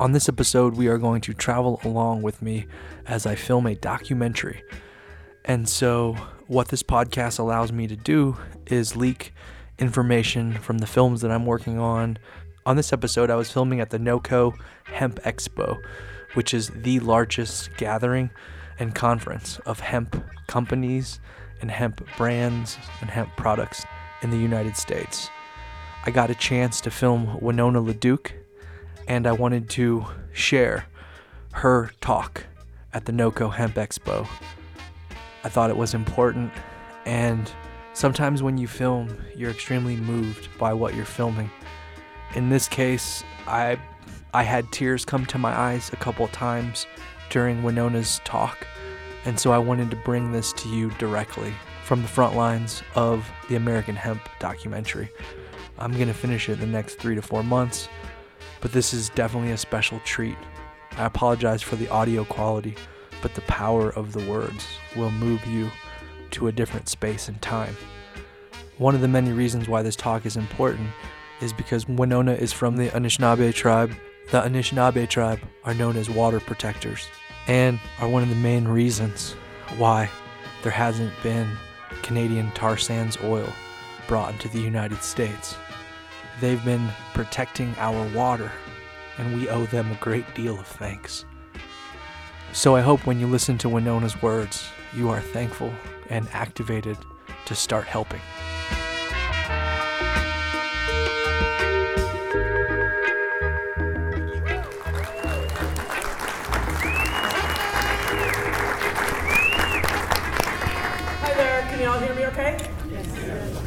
On this episode, we are going to travel along with me as I film a documentary. And so, what this podcast allows me to do is leak information from the films that I'm working on. On this episode, I was filming at the NOCO Hemp Expo, which is the largest gathering and conference of hemp companies and hemp brands and hemp products in the United States. I got a chance to film Winona LaDuke, and I wanted to share her talk at the NOCO Hemp Expo. I thought it was important, and sometimes when you film, you're extremely moved by what you're filming. In this case, I I had tears come to my eyes a couple times during Winona's talk, and so I wanted to bring this to you directly from the front lines of the American Hemp documentary. I'm going to finish it in the next three to four months, but this is definitely a special treat. I apologize for the audio quality, but the power of the words will move you to a different space and time. One of the many reasons why this talk is important is because Winona is from the Anishinaabe tribe. The Anishinaabe tribe are known as water protectors and are one of the main reasons why there hasn't been Canadian tar sands oil brought into the United States. They've been protecting our water, and we owe them a great deal of thanks. So I hope when you listen to Winona's words, you are thankful and activated to start helping. Hi there, can you all hear me okay?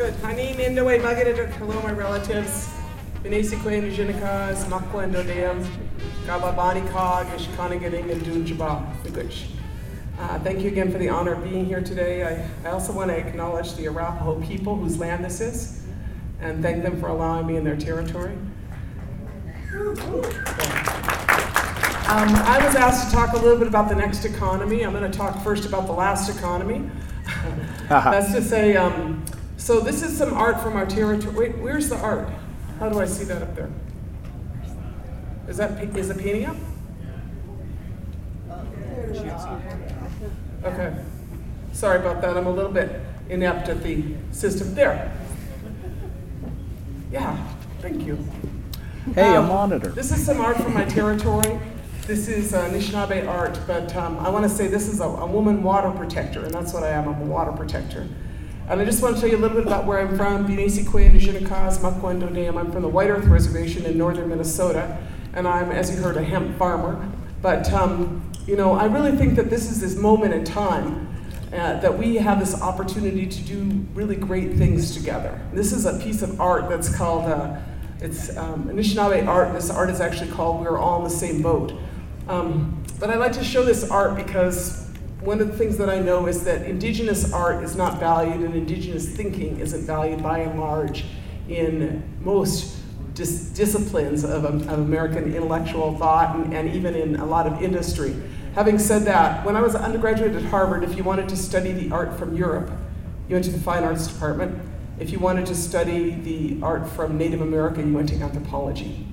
Good. Hanin Indaway Magadidak, hello my relatives. Benesi Queen Jinikas, Makwa and Dodam, Gababani Kog, Ishkaniganing and Dunjaba, Figuch. Uh, thank you again for the honor of being here today. I, I also want to acknowledge the Arapaho people whose land this is and thank them for allowing me in their territory. Um, I was asked to talk a little bit about the next economy. I'm going to talk first about the last economy. That's to say, um, so this is some art from our territory. Wait, where's the art? How do I see that up there? Is that is the painting up? Okay. Sorry about that. I'm a little bit inept at the system. There. Yeah. Thank you. Hey, a Um, monitor. This is some art from my territory. This is uh, Anishinaabe art, but um, I want to say this is a, a woman water protector, and that's what I am. I'm a water protector. And I just want to tell you a little bit about where I'm from. Dam. I'm from the White Earth Reservation in northern Minnesota, and I'm, as you heard, a hemp farmer. But um, you know, I really think that this is this moment in time uh, that we have this opportunity to do really great things together. This is a piece of art that's called, uh, it's um, Anishinaabe art. This art is actually called We're All in the Same Boat. Um, but I like to show this art because one of the things that I know is that indigenous art is not valued and indigenous thinking isn't valued by and large in most dis- disciplines of, of American intellectual thought and, and even in a lot of industry. Having said that, when I was an undergraduate at Harvard, if you wanted to study the art from Europe, you went to the fine arts department. If you wanted to study the art from Native America, you went to anthropology.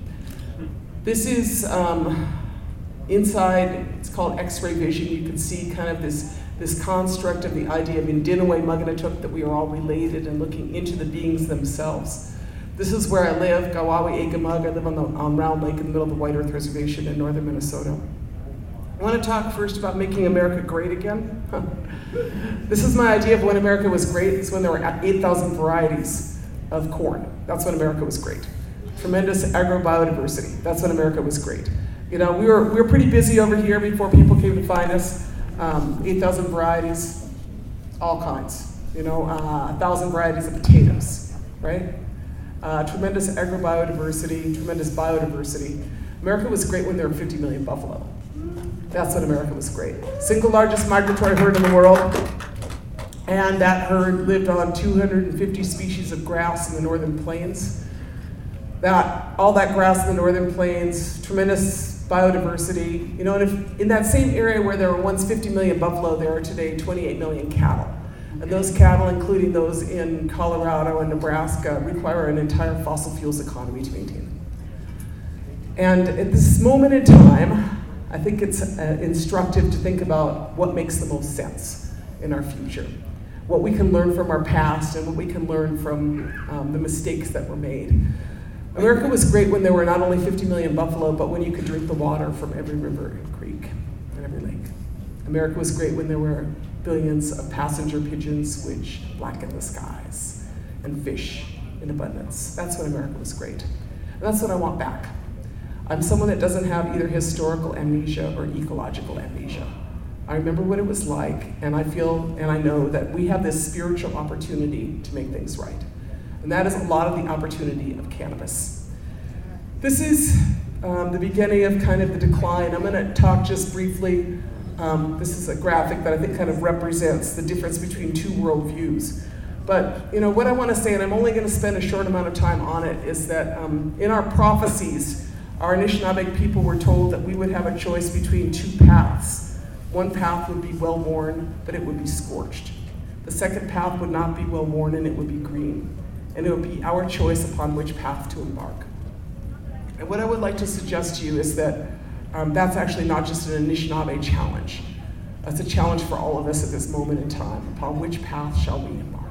This is um, inside, it's called X-ray vision. You can see kind of this, this construct of the idea of Indinaway Muganatuk, that we are all related and looking into the beings themselves. This is where I live, Gawawi Egamug. I live on, the, on Round Lake in the middle of the White Earth Reservation in northern Minnesota. I want to talk first about making America great again. this is my idea of when America was great. It's when there were 8,000 varieties of corn. That's when America was great. Tremendous agrobiodiversity. That's when America was great. You know, we were, we were pretty busy over here before people came to find us. Um, 8,000 varieties, all kinds. You know, uh, 1,000 varieties of potatoes, right? Uh, tremendous agrobiodiversity, tremendous biodiversity. America was great when there were 50 million buffalo. That's when America was great. Single largest migratory herd in the world. And that herd lived on 250 species of grass in the northern plains. That all that grass in the northern plains, tremendous biodiversity. You know, and if in that same area where there were once 50 million buffalo, there are today 28 million cattle. And those cattle, including those in Colorado and Nebraska, require an entire fossil fuels economy to maintain them. And at this moment in time, I think it's uh, instructive to think about what makes the most sense in our future, what we can learn from our past, and what we can learn from um, the mistakes that were made. America was great when there were not only 50 million buffalo, but when you could drink the water from every river and creek and every lake. America was great when there were billions of passenger pigeons which blackened the skies and fish in abundance. That's when America was great. And that's what I want back. I'm someone that doesn't have either historical amnesia or ecological amnesia. I remember what it was like, and I feel and I know that we have this spiritual opportunity to make things right. And that is a lot of the opportunity of cannabis. This is um, the beginning of kind of the decline. I'm going to talk just briefly. Um, this is a graphic that I think kind of represents the difference between two worldviews. But you know what I want to say, and I'm only going to spend a short amount of time on it, is that um, in our prophecies, our Anishinaabe people were told that we would have a choice between two paths. One path would be well worn, but it would be scorched. The second path would not be well worn, and it would be green. And it would be our choice upon which path to embark. And what I would like to suggest to you is that um, that's actually not just an Anishinaabe challenge. That's a challenge for all of us at this moment in time. Upon which path shall we embark?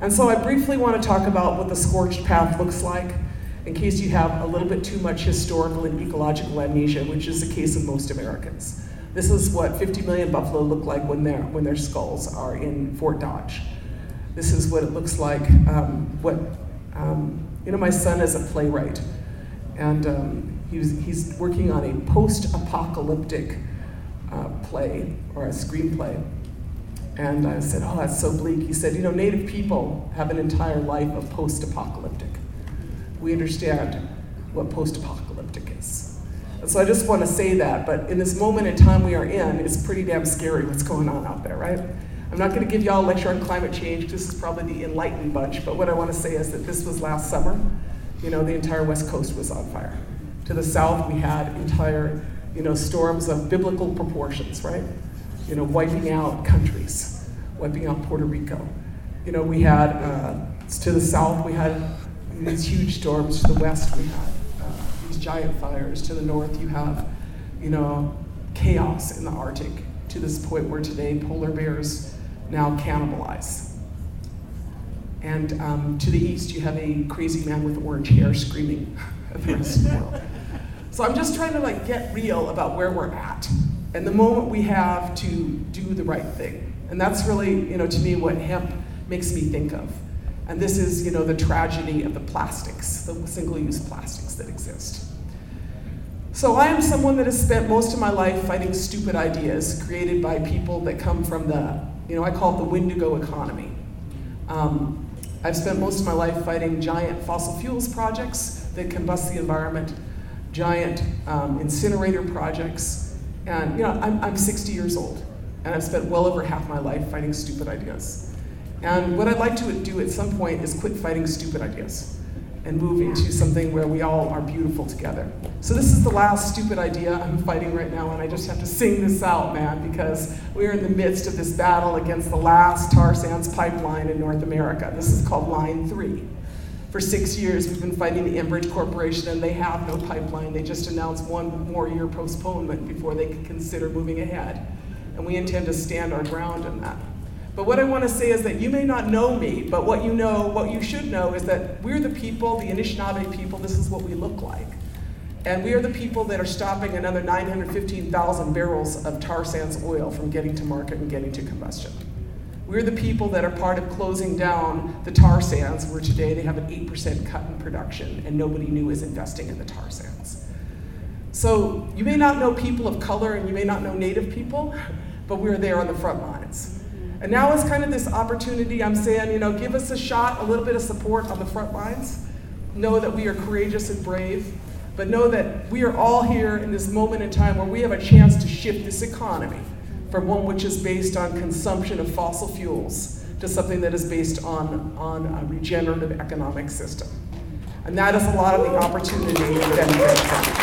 And so I briefly want to talk about what the scorched path looks like in case you have a little bit too much historical and ecological amnesia, which is the case of most Americans. This is what 50 million buffalo look like when, when their skulls are in Fort Dodge. This is what it looks like. Um, what um, you know, my son is a playwright, and um, he he's working on a post-apocalyptic uh, play or a screenplay. And I said, "Oh, that's so bleak." He said, "You know, Native people have an entire life of post-apocalyptic. We understand what post-apocalyptic is." And so I just want to say that. But in this moment in time we are in, it's pretty damn scary what's going on out there, right? I'm not going to give y'all a lecture on climate change. This is probably the enlightened bunch. But what I want to say is that this was last summer. You know, the entire West Coast was on fire. To the south, we had entire, you know, storms of biblical proportions, right? You know, wiping out countries, wiping out Puerto Rico. You know, we had uh, to the south, we had these huge storms. To the west, we had uh, these giant fires. To the north, you have, you know, chaos in the Arctic. To this point where today polar bears now cannibalize. And um, to the east, you have a crazy man with orange hair screaming at the rest of the world. So I'm just trying to like get real about where we're at and the moment we have to do the right thing. And that's really, you know, to me what hemp makes me think of. And this is, you know, the tragedy of the plastics, the single-use plastics that exist. So I am someone that has spent most of my life fighting stupid ideas created by people that come from the you know, I call it the Wendigo economy. Um, I've spent most of my life fighting giant fossil fuels projects that combust the environment, giant um, incinerator projects, and you know, I'm, I'm 60 years old, and I've spent well over half my life fighting stupid ideas. And what I'd like to do at some point is quit fighting stupid ideas and move into something where we all are beautiful together. So this is the last stupid idea I'm fighting right now, and I just have to sing this out, man, because we are in the midst of this battle against the last tar sands pipeline in North America. This is called Line 3. For six years, we've been fighting the Enbridge Corporation, and they have no pipeline. They just announced one more year postponement before they could consider moving ahead. And we intend to stand our ground in that. But what I want to say is that you may not know me, but what you know, what you should know is that we're the people, the Anishinaabe people, this is what we look like. And we are the people that are stopping another 915,000 barrels of tar sands oil from getting to market and getting to combustion. We're the people that are part of closing down the tar sands, where today they have an 8% cut in production and nobody new is investing in the tar sands. So you may not know people of color and you may not know native people, but we're there on the front lines. And now is kind of this opportunity. I'm saying, you know, give us a shot, a little bit of support on the front lines. Know that we are courageous and brave, but know that we are all here in this moment in time where we have a chance to shift this economy from one which is based on consumption of fossil fuels to something that is based on, on a regenerative economic system. And that is a lot of the opportunity that we and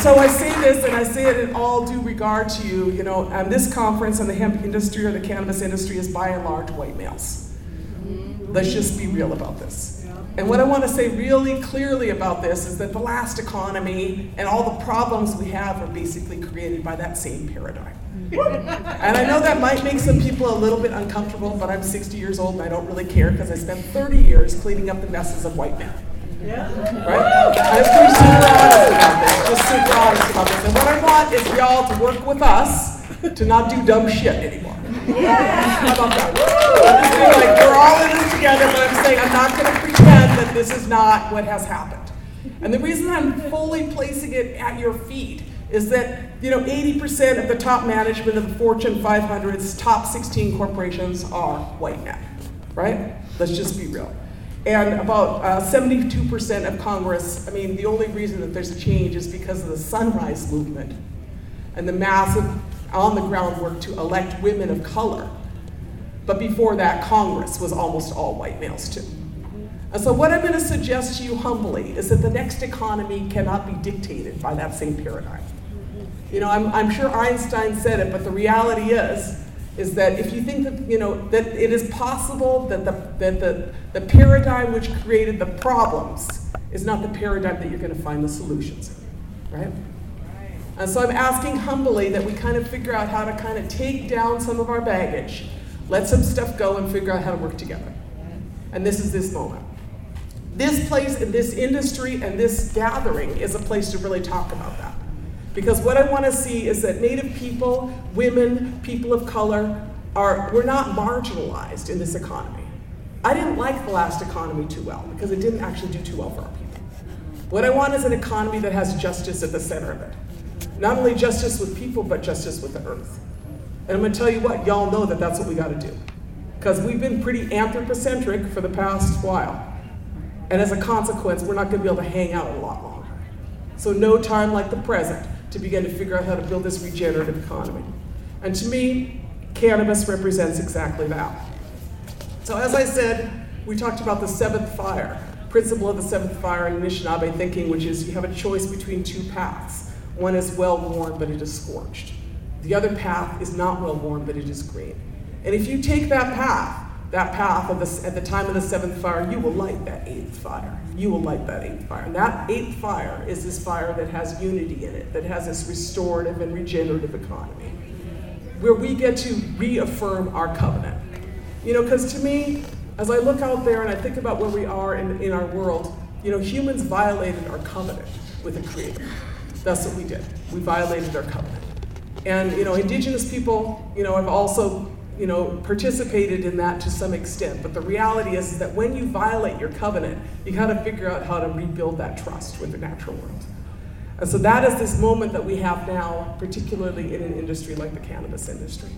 so I say this, and I say it in all due regard to you, you know, and this conference and the hemp industry or the cannabis industry is by and large white males. Let's just be real about this. And what I want to say really clearly about this is that the last economy and all the problems we have are basically created by that same paradigm. and I know that might make some people a little bit uncomfortable, but I'm 60 years old and I don't really care because I spent 30 years cleaning up the messes of white men. Yeah. Right? I'm pretty super honest about this. Just super honest about this. And what I want is y'all to work with us to not do dumb shit anymore. Yeah. How about that? I'm just being like, we're all in this together, but I'm saying I'm not going to pretend that this is not what has happened. And the reason I'm fully placing it at your feet is that you know 80% of the top management of the Fortune 500's top 16 corporations are white men, right? Let's just be real. And about uh, 72% of Congress, I mean, the only reason that there's a change is because of the Sunrise Movement and the massive on the ground work to elect women of color. But before that, Congress was almost all white males too. And so, what I'm going to suggest to you humbly is that the next economy cannot be dictated by that same paradigm. You know, I'm, I'm sure Einstein said it, but the reality is, is that if you think that, you know, that it is possible that the, that the, the paradigm which created the problems is not the paradigm that you're going to find the solutions in, right? And so I'm asking humbly that we kind of figure out how to kind of take down some of our baggage, let some stuff go, and figure out how to work together. And this is this moment. This place this industry and this gathering is a place to really talk about that. Because what I want to see is that Native people, women, people of color, are we're not marginalized in this economy. I didn't like the last economy too well because it didn't actually do too well for our people. What I want is an economy that has justice at the center of it. Not only justice with people, but justice with the earth. And I'm going to tell you what, y'all know that that's what we got to do. Because we've been pretty anthropocentric for the past while. And as a consequence, we're not going to be able to hang out a lot longer. So, no time like the present to begin to figure out how to build this regenerative economy. And to me, cannabis represents exactly that. So, as I said, we talked about the seventh fire, principle of the seventh fire in Anishinaabe thinking, which is you have a choice between two paths. One is well worn, but it is scorched. The other path is not well worn, but it is green. And if you take that path, that path the, at the time of the seventh fire, you will light that eighth fire. You will light that eighth fire. And that eighth fire is this fire that has unity in it, that has this restorative and regenerative economy, where we get to reaffirm our covenant. You know, because to me, as I look out there and I think about where we are in, in our world, you know, humans violated our covenant with the Creator. That's what we did. We violated our covenant. And, you know, indigenous people, you know, have also you know, participated in that to some extent. But the reality is, that when you violate your covenant, you got to figure out how to rebuild that trust with the natural world. And so that is this moment that we have now, particularly in an industry like the cannabis industry.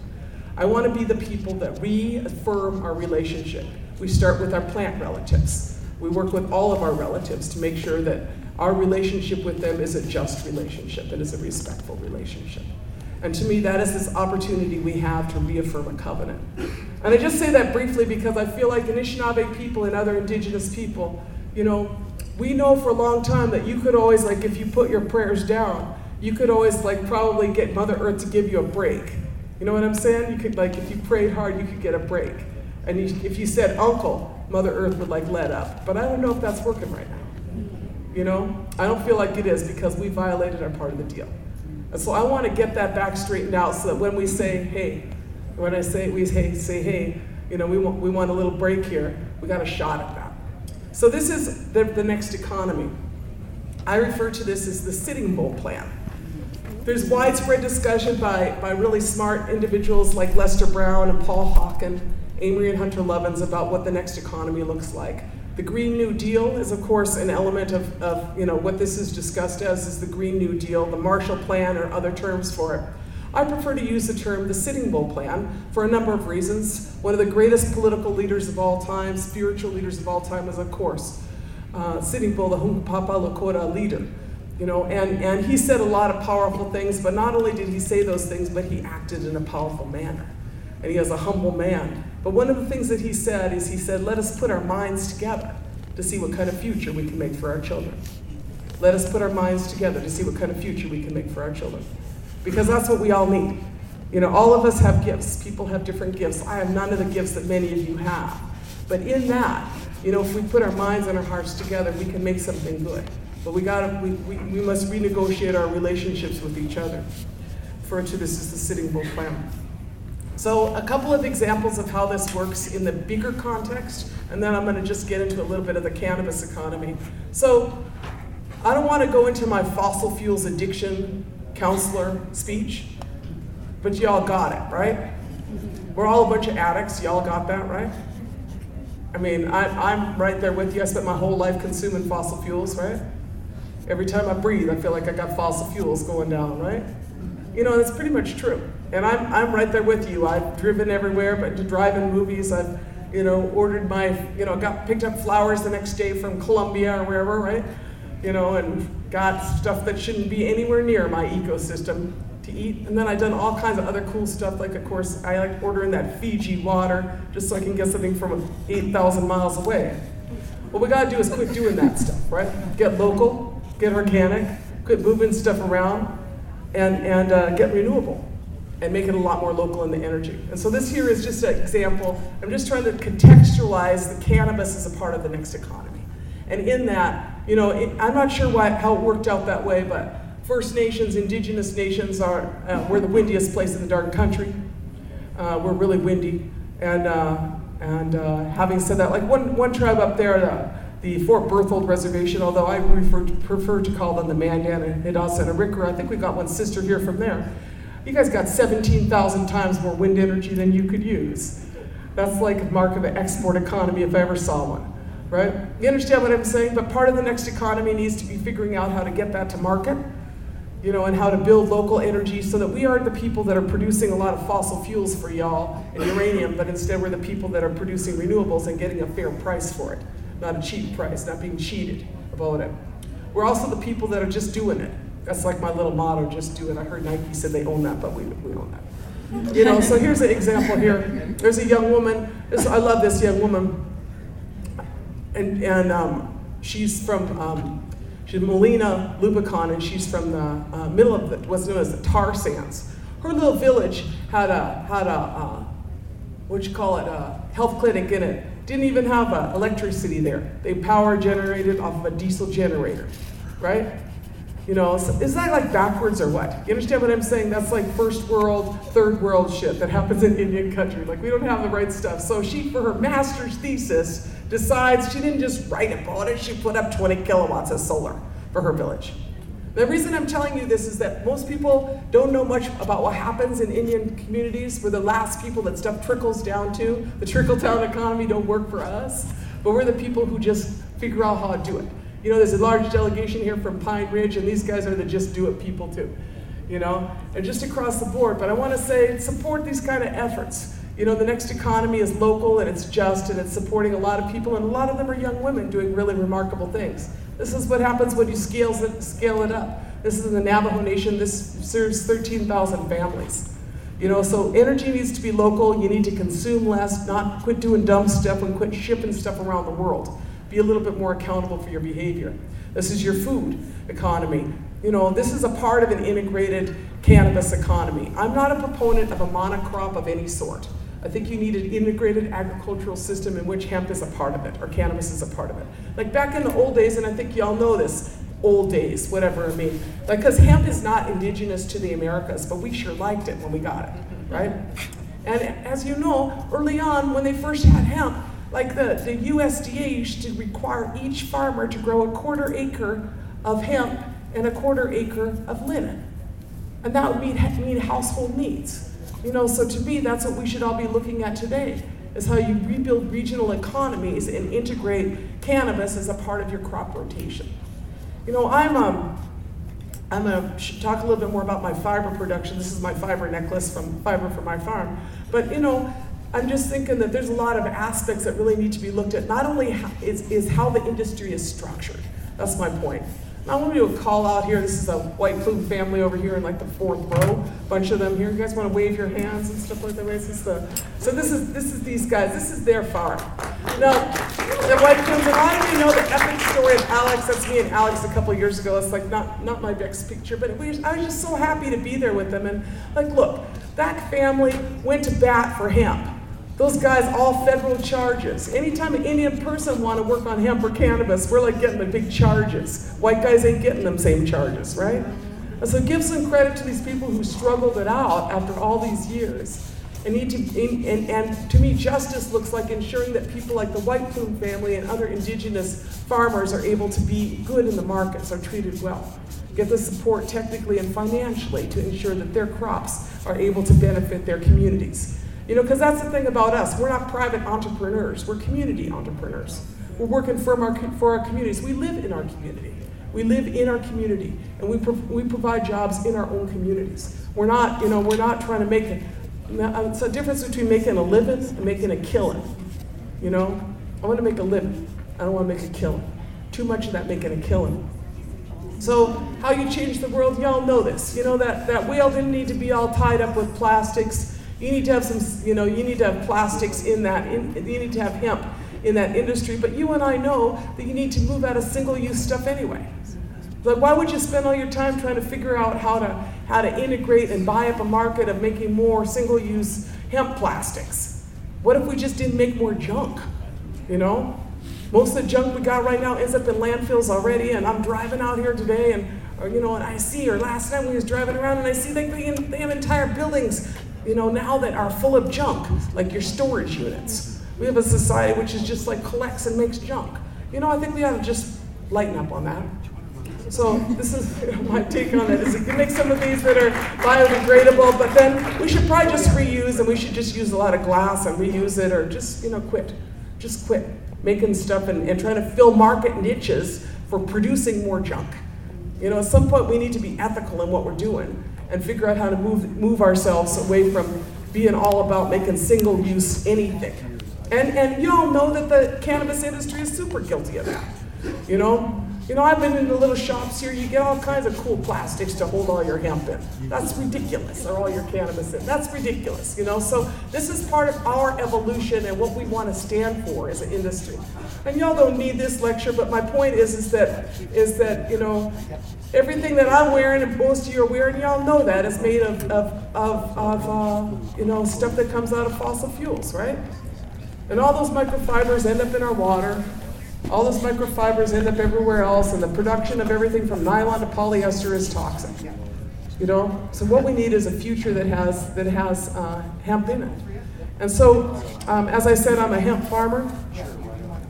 I want to be the people that reaffirm our relationship. We start with our plant relatives. We work with all of our relatives to make sure that our relationship with them is a just relationship and is a respectful relationship. And to me, that is this opportunity we have to reaffirm a covenant. And I just say that briefly because I feel like Anishinaabe people and other indigenous people, you know, we know for a long time that you could always, like, if you put your prayers down, you could always, like, probably get Mother Earth to give you a break. You know what I'm saying? You could, like, if you prayed hard, you could get a break. And you, if you said uncle, Mother Earth would, like, let up. But I don't know if that's working right now. You know? I don't feel like it is because we violated our part of the deal. And so I want to get that back straightened out so that when we say, hey, when I say, we say, say hey, you know, we want, we want a little break here, we got a shot at that. So this is the, the next economy. I refer to this as the Sitting Bull plan. There's widespread discussion by, by really smart individuals like Lester Brown and Paul Hawken, Amory and Hunter Lovins about what the next economy looks like. The Green New Deal is, of course, an element of, of you know, what this is discussed as is the Green New Deal, the Marshall Plan, or other terms for it. I prefer to use the term the Sitting Bull Plan for a number of reasons. One of the greatest political leaders of all time, spiritual leaders of all time, is, of course, uh, Sitting Bull, the Hunkpapa Lakota leader. You know, and, and he said a lot of powerful things, but not only did he say those things, but he acted in a powerful manner. And he was a humble man. But one of the things that he said is he said, let us put our minds together to see what kind of future we can make for our children. Let us put our minds together to see what kind of future we can make for our children. Because that's what we all need. You know, all of us have gifts. People have different gifts. I have none of the gifts that many of you have. But in that, you know, if we put our minds and our hearts together, we can make something good. But we gotta, we, we, we must renegotiate our relationships with each other. Refer to this is the Sitting Bull Plan. So a couple of examples of how this works in the bigger context, and then I'm going to just get into a little bit of the cannabis economy. So I don't want to go into my fossil fuels addiction counselor speech, but y'all got it, right? We're all a bunch of addicts. Y'all got that, right? I mean, I, am right there with you. I spent my whole life consuming fossil fuels, right? Every time I breathe, I feel like I got fossil fuels going down, right? You know, that's pretty much true. And I'm, I'm right there with you. I've driven everywhere, but to drive in movies, I've, you know, ordered my, you know, got picked up flowers the next day from Colombia or wherever, right? You know, and got stuff that shouldn't be anywhere near my ecosystem to eat. And then I've done all kinds of other cool stuff, like, of course, I like ordering that Fiji water just so I can get something from 8,000 miles away. What we gotta do is quit doing that stuff, right? Get local, get organic, quit moving stuff around, and, and uh, get renewable and make it a lot more local in the energy. And so this here is just an example. I'm just trying to contextualize the cannabis as a part of the next economy. And in that, you know, it, I'm not sure why, how it worked out that way, but First Nations, Indigenous nations are, uh, we're the windiest place in the darn country. Uh, we're really windy. And, uh, and uh, having said that, like one, one tribe up there, the Fort Berthold Reservation, although I refer, prefer to call them the Mandan and Hidatsa and Arikara, I think we got one sister here from there. You guys got 17,000 times more wind energy than you could use. That's like a mark of an export economy if I ever saw one, right? You understand what I'm saying? But part of the next economy needs to be figuring out how to get that to market, you know, and how to build local energy so that we aren't the people that are producing a lot of fossil fuels for y'all and uranium, but instead we're the people that are producing renewables and getting a fair price for it, not a cheap price, not being cheated about it. We're also the people that are just doing it. That's like my little motto, just do it. I heard Nike said they own that, but we, we own that. You know, so here's an example here. There's a young woman, this, I love this young woman, and, and um, she's from, um, she's Melina Laboucan, and she's from the uh, middle of the, what's known as the tar sands. Her little village had a, had a uh, what you call it, a health clinic in it. Didn't even have electricity there. They power generated off of a diesel generator, right? You know, is that like backwards or what? You understand what I'm saying? That's like first world, third world shit that happens in Indian country. Like we don't have the right stuff. So she, for her master's thesis, decides she didn't just write about it, she put up 20 kilowatts of solar for her village. The reason I'm telling you this is that most people don't know much about what happens in Indian communities. We're the last people that stuff trickles down to. The trickle down economy don't work for us, but we're the people who just figure out how to do it. You know, there's a large delegation here from Pine Ridge, and these guys are the just do it people too. You know, and just across the board. But I want to say support these kind of efforts. You know, the next economy is local and it's just and it's supporting a lot of people, and a lot of them are young women doing really remarkable things. This is what happens when you scale it, scale it up. This is in the Navajo Nation. This serves 13,000 families. You know, so energy needs to be local. You need to consume less, not quit doing dumb stuff and quit shipping stuff around the world be a little bit more accountable for your behavior. This is your food economy. You know, this is a part of an integrated cannabis economy. I'm not a proponent of a monocrop of any sort. I think you need an integrated agricultural system in which hemp is a part of it, or cannabis is a part of it. Like back in the old days, and I think y'all know this, old days, whatever I mean. Like, because hemp is not indigenous to the Americas, but we sure liked it when we got it, right? And as you know, early on, when they first had hemp, like the, the USDA used to require each farmer to grow a quarter acre of hemp and a quarter acre of linen. And that would meet, meet household needs. You know, so to me, that's what we should all be looking at today, is how you rebuild regional economies and integrate cannabis as a part of your crop rotation. You know, I'm, um, I'm to talk a little bit more about my fiber production. This is my fiber necklace from Fiber for My Farm. But, you know, I'm just thinking that there's a lot of aspects that really need to be looked at. Not only is, is how the industry is structured. That's my point. I want to do a call out here. This is a White Plume family over here in like the fourth row. Bunch of them here. You guys want to wave your hands and stuff like that? This is the, so this is this is these guys. This is their farm. Now, the White Plumes. A lot of you know the epic story of Alex. That's me and Alex a couple years ago. It's like not not my best picture, but I was just so happy to be there with them. And like, look, that family went to bat for hemp Those guys, all federal charges. Anytime an Indian person want to work on hemp or cannabis, we're like getting the big charges. White guys ain't getting them same charges, right? And so give some credit to these people who struggled it out after all these years. And, need to, and, and to me, justice looks like ensuring that people like the White Plume family and other indigenous farmers are able to be good in the markets, are treated well. Get the support technically and financially to ensure that their crops are able to benefit their communities. You know, because that's the thing about us. We're not private entrepreneurs, we're community entrepreneurs. We're working for our, for our communities. We live in our community. We live in our community, and we, pro- we provide jobs in our own communities. We're not, you know, we're not trying to make it. It's uh, a difference between making a living and making a killing. You know, I want to make a living. I don't want to make a killing. Too much of that making a killing. So how you change the world, y'all know this. You know that that whale didn't need to be all tied up with plastics you need to have some, you know, you need to have plastics in that, in, you need to have hemp in that industry, but you and I know that you need to move out of single-use stuff anyway. Like, why would you spend all your time trying to figure out how to how to integrate and buy up a market of making more single-use hemp plastics? What if we just didn't make more junk? You know, most of the junk we got right now ends up in landfills already. And I'm driving out here today, and or you know, and I see, or last night we was driving around, and I see they, they have entire buildings you know, now that are full of junk, like your storage units. We have a society which is just like collects and makes junk. You know, I think we ought to just lighten up on that. So this is my take on it. Is it can make some of these that are biodegradable, but then we should probably just reuse and we should just use a lot of glass and reuse it or just, you know, quit. Just quit making stuff and, and trying to fill market niches for producing more junk. You know, at some point we need to be ethical in what we're doing and figure out how to move, move ourselves away from being all about making single use anything. And, and you all know that the cannabis industry is super guilty of that. You know, you know, I've been in the little shops here, you get all kinds of cool plastics to hold all your hemp in. That's ridiculous, or all your cannabis in. That's ridiculous, you know? So this is part of our evolution and what we want to stand for as an industry. And y'all don't need this lecture, but my point is, is that, is that, you know, everything that I'm wearing and most of you are wearing, y'all know that is made of, of, of, of uh, you know, stuff that comes out of fossil fuels, right? And all those microfibers end up in our water, all those microfibers end up everywhere else, and the production of everything from nylon to polyester is toxic. You know, so what we need is a future that has that has uh, hemp in it. And so, um, as I said, I'm a hemp farmer.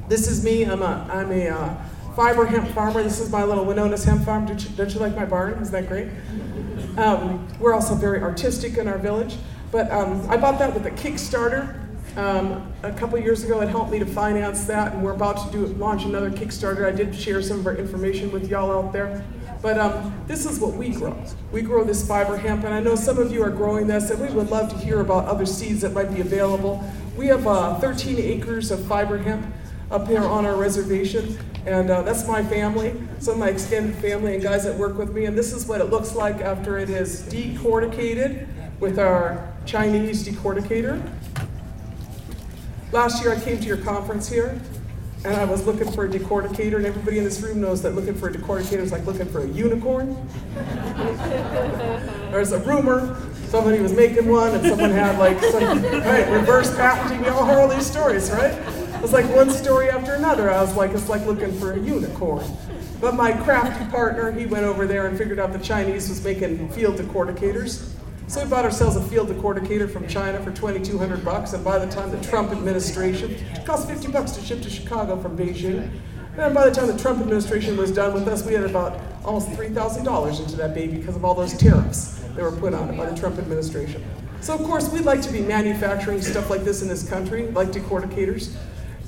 This is me. I'm a I'm a uh, fiber hemp farmer. This is my little Winona's hemp farm. Don't you, don't you like my barn? Isn't that great? Um, we're also very artistic in our village. But um, I bought that with a Kickstarter um, a couple years ago, it helped me to finance that, and we're about to do launch another Kickstarter. I did share some of our information with y'all out there. But um, this is what we grow. We grow this fiber hemp, and I know some of you are growing this, and we would love to hear about other seeds that might be available. We have uh, 13 acres of fiber hemp up here on our reservation, and uh, that's my family, some of my extended family and guys that work with me, and this is what it looks like after it is decorticated with our Chinese decorticator. Last year I came to your conference here and I was looking for a decorticator, and everybody in this room knows that looking for a decorticator is like looking for a unicorn. There's a rumor somebody was making one and someone had like some right, reverse patenting. We all heard all these stories, right? It was like one story after another. I was like, it's like looking for a unicorn. But my crafty partner, he went over there and figured out the Chinese was making field decorticators. So we bought ourselves a field decorticator from China for 2,200 bucks, and by the time the Trump administration, it cost 50 bucks to ship to Chicago from Beijing. And by the time the Trump administration was done with us, we had about almost $3,000 into that baby because of all those tariffs that were put on it by the Trump administration. So of course, we'd like to be manufacturing stuff like this in this country, like decorticators.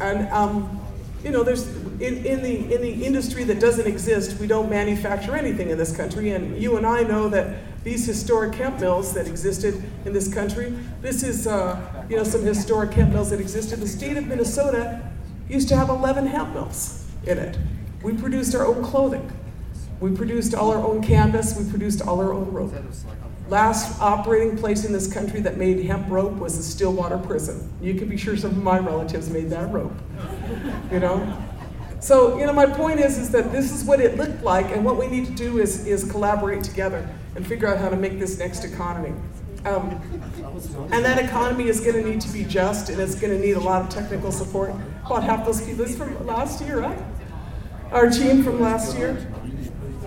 And um, you know, there's in, in the in the industry that doesn't exist, we don't manufacture anything in this country. And you and I know that these historic hemp mills that existed in this country. This is, uh, you know, some historic hemp mills that existed. The state of Minnesota used to have 11 hemp mills in it. We produced our own clothing. We produced all our own canvas. We produced all our own rope. Last operating place in this country that made hemp rope was the Stillwater Prison. You can be sure some of my relatives made that rope. You know, so, you know, my point is, is that this is what it looked like, and what we need to do is, is collaborate together and figure out how to make this next economy. Um, and that economy is going to need to be just, and it's going to need a lot of technical support. About half those people is from last year, right? Our team from last year.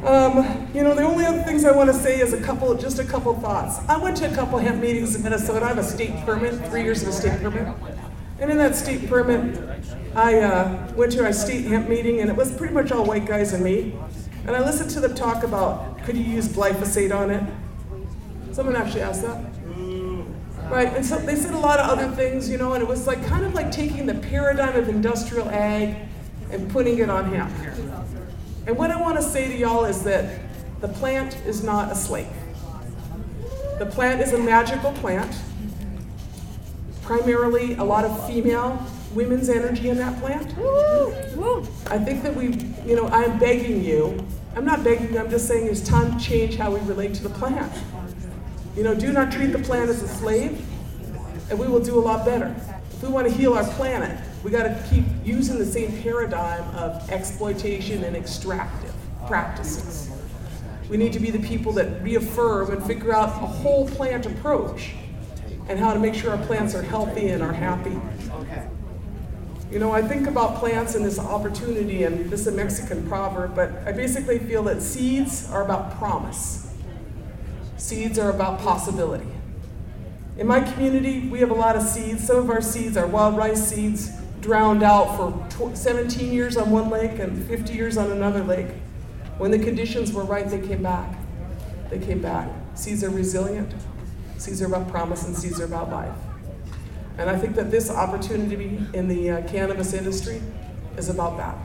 Um, you know, the only other things I want to say is a couple, just a couple thoughts. I went to a couple hemp meetings in Minnesota. I have a state permit, three years of a state permit. And in that state permit, I uh, went to a state hemp meeting, and it was pretty much all white guys and me. And I listened to them talk about could you use glyphosate on it? Someone actually asked that. Right, and so they said a lot of other things, you know, and it was like kind of like taking the paradigm of industrial ag and putting it on hemp. And what I want to say to y'all is that the plant is not a slave. The plant is a magical plant. Primarily, a lot of female, women's energy in that plant. I think that we, you know, I'm begging you. I'm not begging you, I'm just saying it's time to change how we relate to the plant. You know, do not treat the plant as a slave, and we will do a lot better. If we want to heal our planet, we got to keep using the same paradigm of exploitation and extractive practices. We need to be the people that reaffirm and figure out a whole plant approach and how to make sure our plants are healthy and are happy. You know, I think about plants and this opportunity, and this is a Mexican proverb, but I basically feel that seeds are about promise. Seeds are about possibility. In my community, we have a lot of seeds. Some of our seeds are wild rice seeds, drowned out for 17 years on one lake and 50 years on another lake. When the conditions were right, they came back. They came back. Seeds are resilient. Seeds are about promise, and seeds are about life. And I think that this opportunity in the uh, cannabis industry is about that.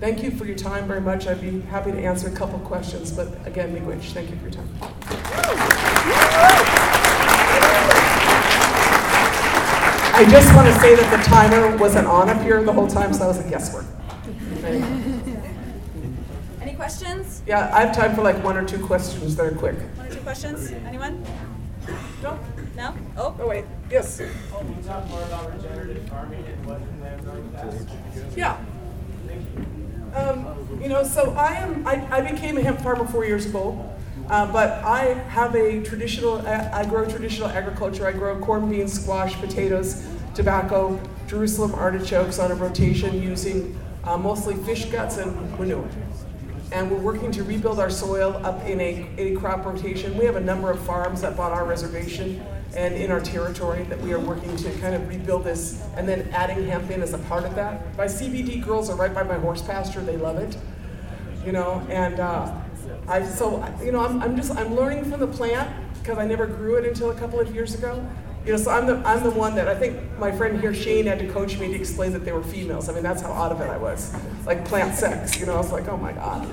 Thank you for your time very much. I'd be happy to answer a couple questions, but again, miigwech, thank you for your time. I just want to say that the timer wasn't on up here the whole time, so that was a guesswork. Any questions? Yeah, I have time for like one or two questions that are quick. One or two questions? Anyone? No? No? Oh, Oh, wait, yes. Can you talk more about regenerative farming and what plans are with? Yeah. Um, you know, so I am, I, I became a hemp farmer four years ago, uh, but I have a traditional, I grow traditional agriculture. I grow corn, beans, squash, potatoes, tobacco, Jerusalem artichokes on a rotation using uh, mostly fish guts and manure. And we're working to rebuild our soil up in a, a crop rotation. We have a number of farms up on our reservation and in our territory that we are working to kind of rebuild this and then adding hemp in as a part of that. My CBD girls are right by my horse pasture, they love it, you know, and uh, I, so, you know, I'm, I'm just, I'm learning from the plant because I never grew it until a couple of years ago. You know, so I'm the, I'm the one that I think my friend here, Shane, had to coach me to explain that they were females. I mean, that's how out of it I was. Like plant sex, you know, I was like, oh my God.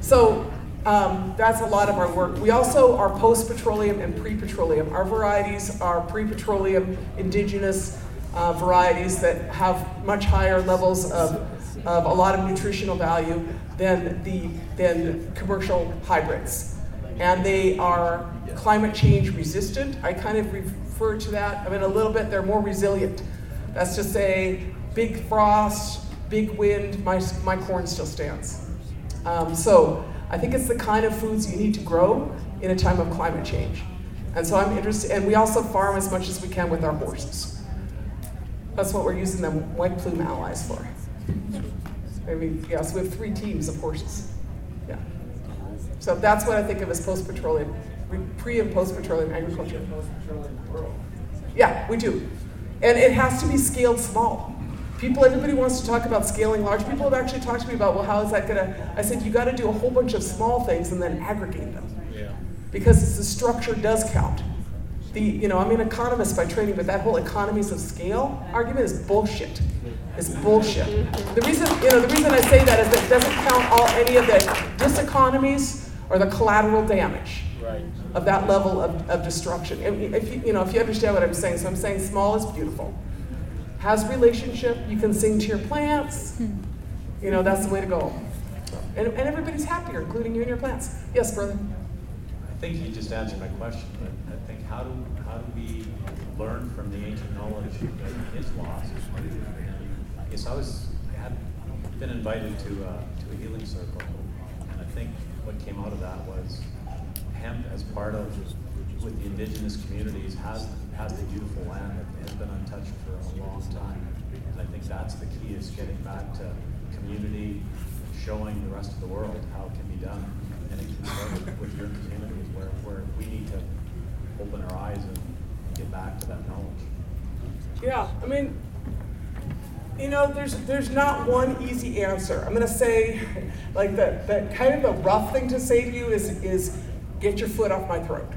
So um, that's a lot of our work. We also are post-petroleum and pre-petroleum. Our varieties are pre-petroleum indigenous uh, varieties that have much higher levels of, of a lot of nutritional value than the than commercial hybrids. And they are climate change resistant. I kind of refer to that, I mean, a little bit, they're more resilient. That's to say, big frost, big wind, my, my corn still stands. Um, so I think it's the kind of foods you need to grow in a time of climate change. And so I'm interested, and we also farm as much as we can with our horses. That's what we're using them white plume allies for. I mean, yeah, so we have three teams of horses. Yeah. So that's what I think of as post-petroleum, pre and post-petroleum agriculture. Yeah, we do. And it has to be scaled small. People, everybody wants to talk about scaling large. People have actually talked to me about, well, how is that gonna? I said, you gotta do a whole bunch of small things and then aggregate them. Yeah. Because the structure does count. The, you know, I'm an economist by training, but that whole economies of scale argument is bullshit. It's bullshit. The reason, you know, the reason I say that is that it doesn't count all any of the diseconomies or the collateral damage Right. of that level of, of destruction. If, if you, you know, if you understand what I'm saying, so I'm saying small is beautiful. Has relationship, you can sing to your plants. Hmm. You know, that's the way to go. And, and everybody's happier, including you and your plants. Yes, brother. I think you just answered my question, but I think how do, how do we learn from the ancient knowledge that is lost? Guess I was, I had been invited to, uh, to a healing circle, and I think what came out of that was hemp as part of with the indigenous communities has, has the beautiful land that has been untouched for a long time. And I think that's the key is getting back to community, showing the rest of the world how it can be done. And it can start with, with your communities where, where we need to open our eyes and get back to that knowledge. Yeah, I mean, you know, there's there's not one easy answer. I'm gonna say, like the, the kind of the rough thing to say to you is is get your foot off my throat.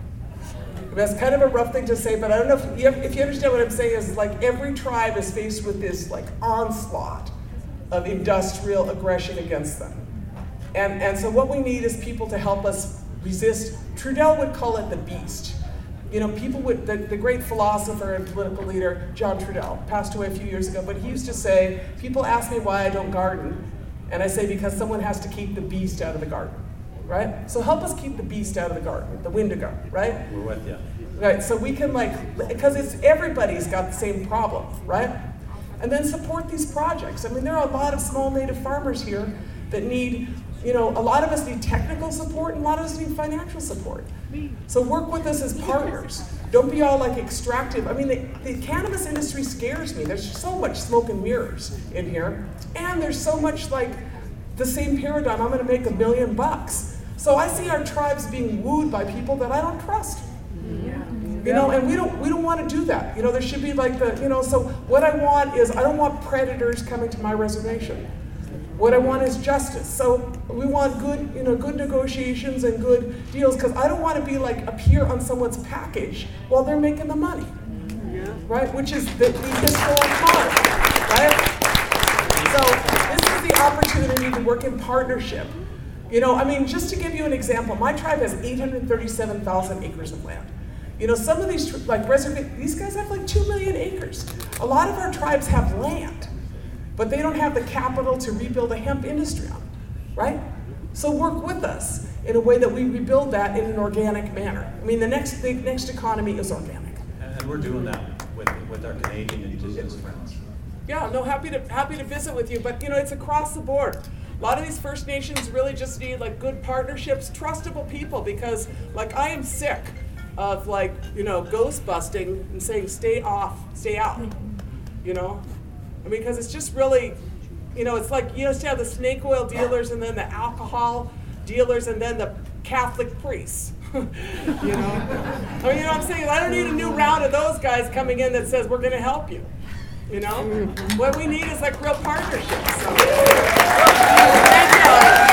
That's kind of a rough thing to say, but I don't know if you, if you understand what I'm saying. Is like every tribe is faced with this like onslaught of industrial aggression against them, and and so what we need is people to help us resist. Trudell would call it the beast you know, people would, the, the great philosopher and political leader, John Trudell, passed away a few years ago, but he used to say, people ask me why I don't garden, and I say because someone has to keep the beast out of the garden, right? So help us keep the beast out of the garden, the Wendigo, right? We're with you. Right, so we can like, because it's, everybody's got the same problem, right? And then support these projects. I mean, there are a lot of small native farmers here that need you know, a lot of us need technical support and a lot of us need financial support. So work with us as partners. Don't be all like extractive. I mean, the, the cannabis industry scares me. There's so much smoke and mirrors in here, and there's so much like the same paradigm. I'm going to make a million bucks. So I see our tribes being wooed by people that I don't trust. You know, and we don't we don't want to do that. You know, there should be like the you know. So what I want is I don't want predators coming to my reservation. What I want is justice. So we want good, you know, good negotiations and good deals because I don't want to be like appear on someone's package while they're making the money, right? Which is the, the historic harm, right? So this is the opportunity to work in partnership. You know, I mean, just to give you an example, my tribe has 837,000 acres of land. You know, some of these like reservation, these guys have like two million acres. A lot of our tribes have land but they don't have the capital to rebuild a hemp industry on it, right? So work with us in a way that we rebuild that in an organic manner. I mean, the next the next economy is organic. And, we're doing that with, with our Canadian Indigenous friends. Yeah, no, happy to happy to visit with you, but you know, it's across the board. A lot of these First Nations really just need like good partnerships, trustable people, because like I am sick of like you know ghost busting and saying stay off, stay out. You know, because it's just really, you know, it's like you used to have the snake oil dealers and then the alcohol dealers and then the Catholic priests. you know? I mean, you know what I'm saying? I don't need a new round of those guys coming in that says we're going to help you. You know? What we need is like real partnerships. So. Thank you.